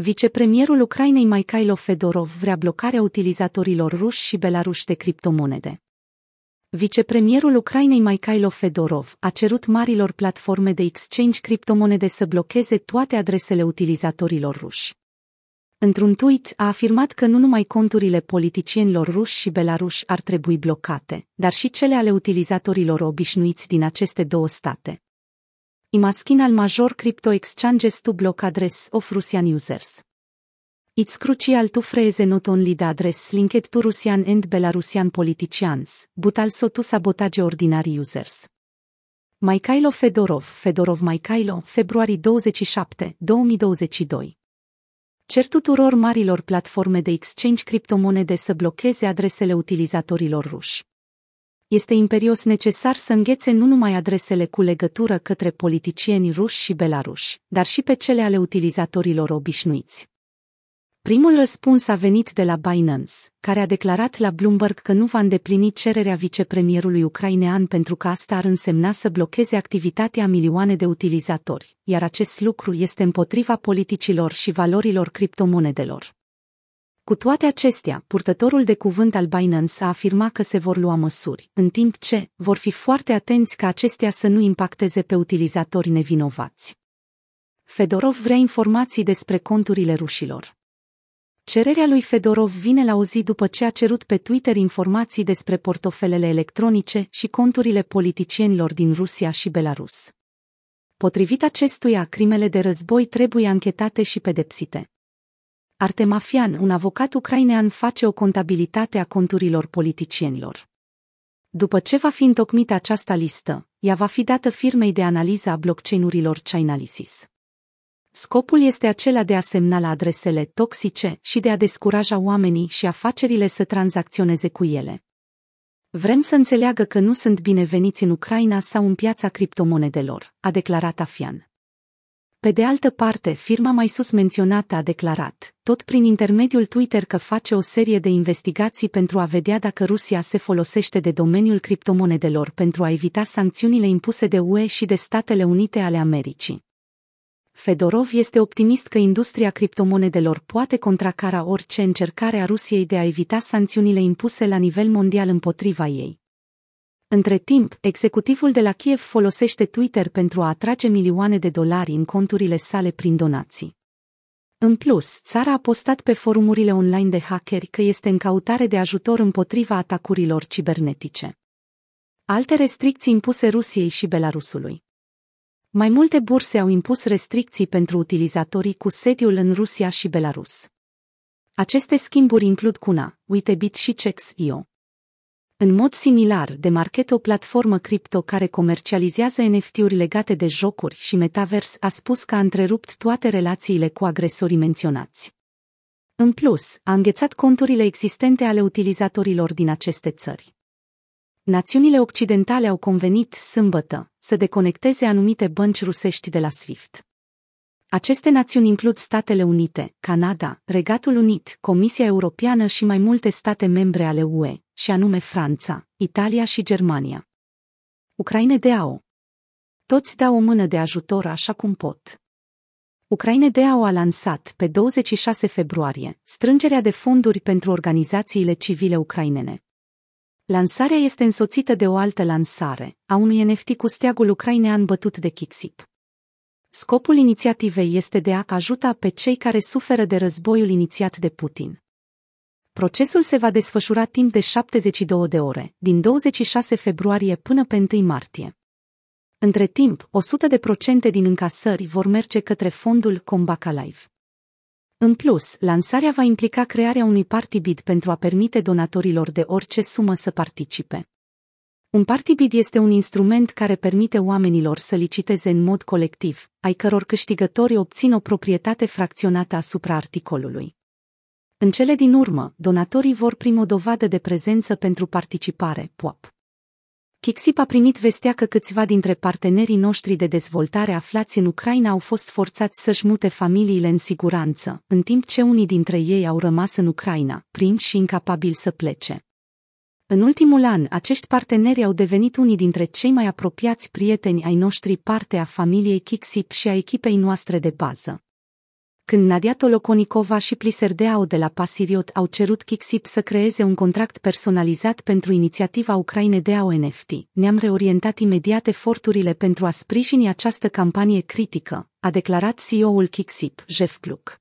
Vicepremierul Ucrainei Mikhailo Fedorov vrea blocarea utilizatorilor ruși și belaruși de criptomonede. Vicepremierul Ucrainei Mikhailo Fedorov a cerut marilor platforme de exchange criptomonede să blocheze toate adresele utilizatorilor ruși. Într-un tweet a afirmat că nu numai conturile politicienilor ruși și belaruși ar trebui blocate, dar și cele ale utilizatorilor obișnuiți din aceste două state. Imaskin al major crypto exchanges to block address of Russian users. It's crucial to phrase not only the address linked to Russian and Belarusian politicians, but also to sabotage ordinary users. Mikhailo Fedorov, Fedorov Mikhailo, februarie 27, 2022 Cer tuturor marilor platforme de exchange criptomonede să blocheze adresele utilizatorilor ruși. Este imperios necesar să înghețe nu numai adresele cu legătură către politicieni ruși și belaruși, dar și pe cele ale utilizatorilor obișnuiți. Primul răspuns a venit de la Binance, care a declarat la Bloomberg că nu va îndeplini cererea vicepremierului ucrainean pentru că asta ar însemna să blocheze activitatea milioane de utilizatori, iar acest lucru este împotriva politicilor și valorilor criptomonedelor. Cu toate acestea, purtătorul de cuvânt al Binance a afirmat că se vor lua măsuri, în timp ce vor fi foarte atenți ca acestea să nu impacteze pe utilizatori nevinovați. Fedorov vrea informații despre conturile rușilor. Cererea lui Fedorov vine la o zi după ce a cerut pe Twitter informații despre portofelele electronice și conturile politicienilor din Rusia și Belarus. Potrivit acestuia, crimele de război trebuie anchetate și pedepsite. Artemafian, un avocat ucrainean, face o contabilitate a conturilor politicienilor. După ce va fi întocmită această listă, ea va fi dată firmei de analiză a blockchain-urilor Chainalysis. Scopul este acela de a semna la adresele toxice și de a descuraja oamenii și afacerile să tranzacționeze cu ele. Vrem să înțeleagă că nu sunt bineveniți în Ucraina sau în piața criptomonedelor, a declarat Afian. Pe de altă parte, firma mai sus menționată a declarat, tot prin intermediul Twitter că face o serie de investigații pentru a vedea dacă Rusia se folosește de domeniul criptomonedelor pentru a evita sancțiunile impuse de UE și de Statele Unite ale Americii. Fedorov este optimist că industria criptomonedelor poate contracara orice încercare a Rusiei de a evita sancțiunile impuse la nivel mondial împotriva ei. Între timp, executivul de la Kiev folosește Twitter pentru a atrage milioane de dolari în conturile sale prin donații. În plus, țara a postat pe forumurile online de hackeri că este în cautare de ajutor împotriva atacurilor cibernetice. Alte restricții impuse Rusiei și Belarusului. Mai multe burse au impus restricții pentru utilizatorii cu sediul în Rusia și Belarus. Aceste schimburi includ Cuna, Uitebit și Chex.io. În mod similar, Demarket, o platformă cripto care comercializează NFT-uri legate de jocuri și metavers, a spus că a întrerupt toate relațiile cu agresorii menționați. În plus, a înghețat conturile existente ale utilizatorilor din aceste țări. Națiunile occidentale au convenit sâmbătă să deconecteze anumite bănci rusești de la SWIFT. Aceste națiuni includ Statele Unite, Canada, Regatul Unit, Comisia Europeană și mai multe state membre ale UE, și anume Franța, Italia și Germania. Ucraine DAO Toți dau o mână de ajutor așa cum pot. Ucraine DAO a lansat, pe 26 februarie, strângerea de fonduri pentru organizațiile civile ucrainene. Lansarea este însoțită de o altă lansare, a unui NFT cu steagul ucrainean bătut de Kixip. Scopul inițiativei este de a ajuta pe cei care suferă de războiul inițiat de Putin. Procesul se va desfășura timp de 72 de ore, din 26 februarie până pe 1 martie. Între timp, 100% din încasări vor merge către fondul Combaca Live. În plus, lansarea va implica crearea unui party bid pentru a permite donatorilor de orice sumă să participe. Un party bid este un instrument care permite oamenilor să liciteze în mod colectiv, ai căror câștigători obțin o proprietate fracționată asupra articolului. În cele din urmă, donatorii vor primi o dovadă de prezență pentru participare, POP. Kixip a primit vestea că câțiva dintre partenerii noștri de dezvoltare aflați în Ucraina au fost forțați să-și mute familiile în siguranță, în timp ce unii dintre ei au rămas în Ucraina, prinși și incapabili să plece. În ultimul an, acești parteneri au devenit unii dintre cei mai apropiați prieteni ai noștri parte a familiei Kixip și a echipei noastre de bază. Când Nadia Tolokonikova și Pliserdeo de la Pasiriot au cerut Kixip să creeze un contract personalizat pentru inițiativa Ucraine de NFT, ne-am reorientat imediat eforturile pentru a sprijini această campanie critică, a declarat CEO-ul Kixip, Jeff Gluck.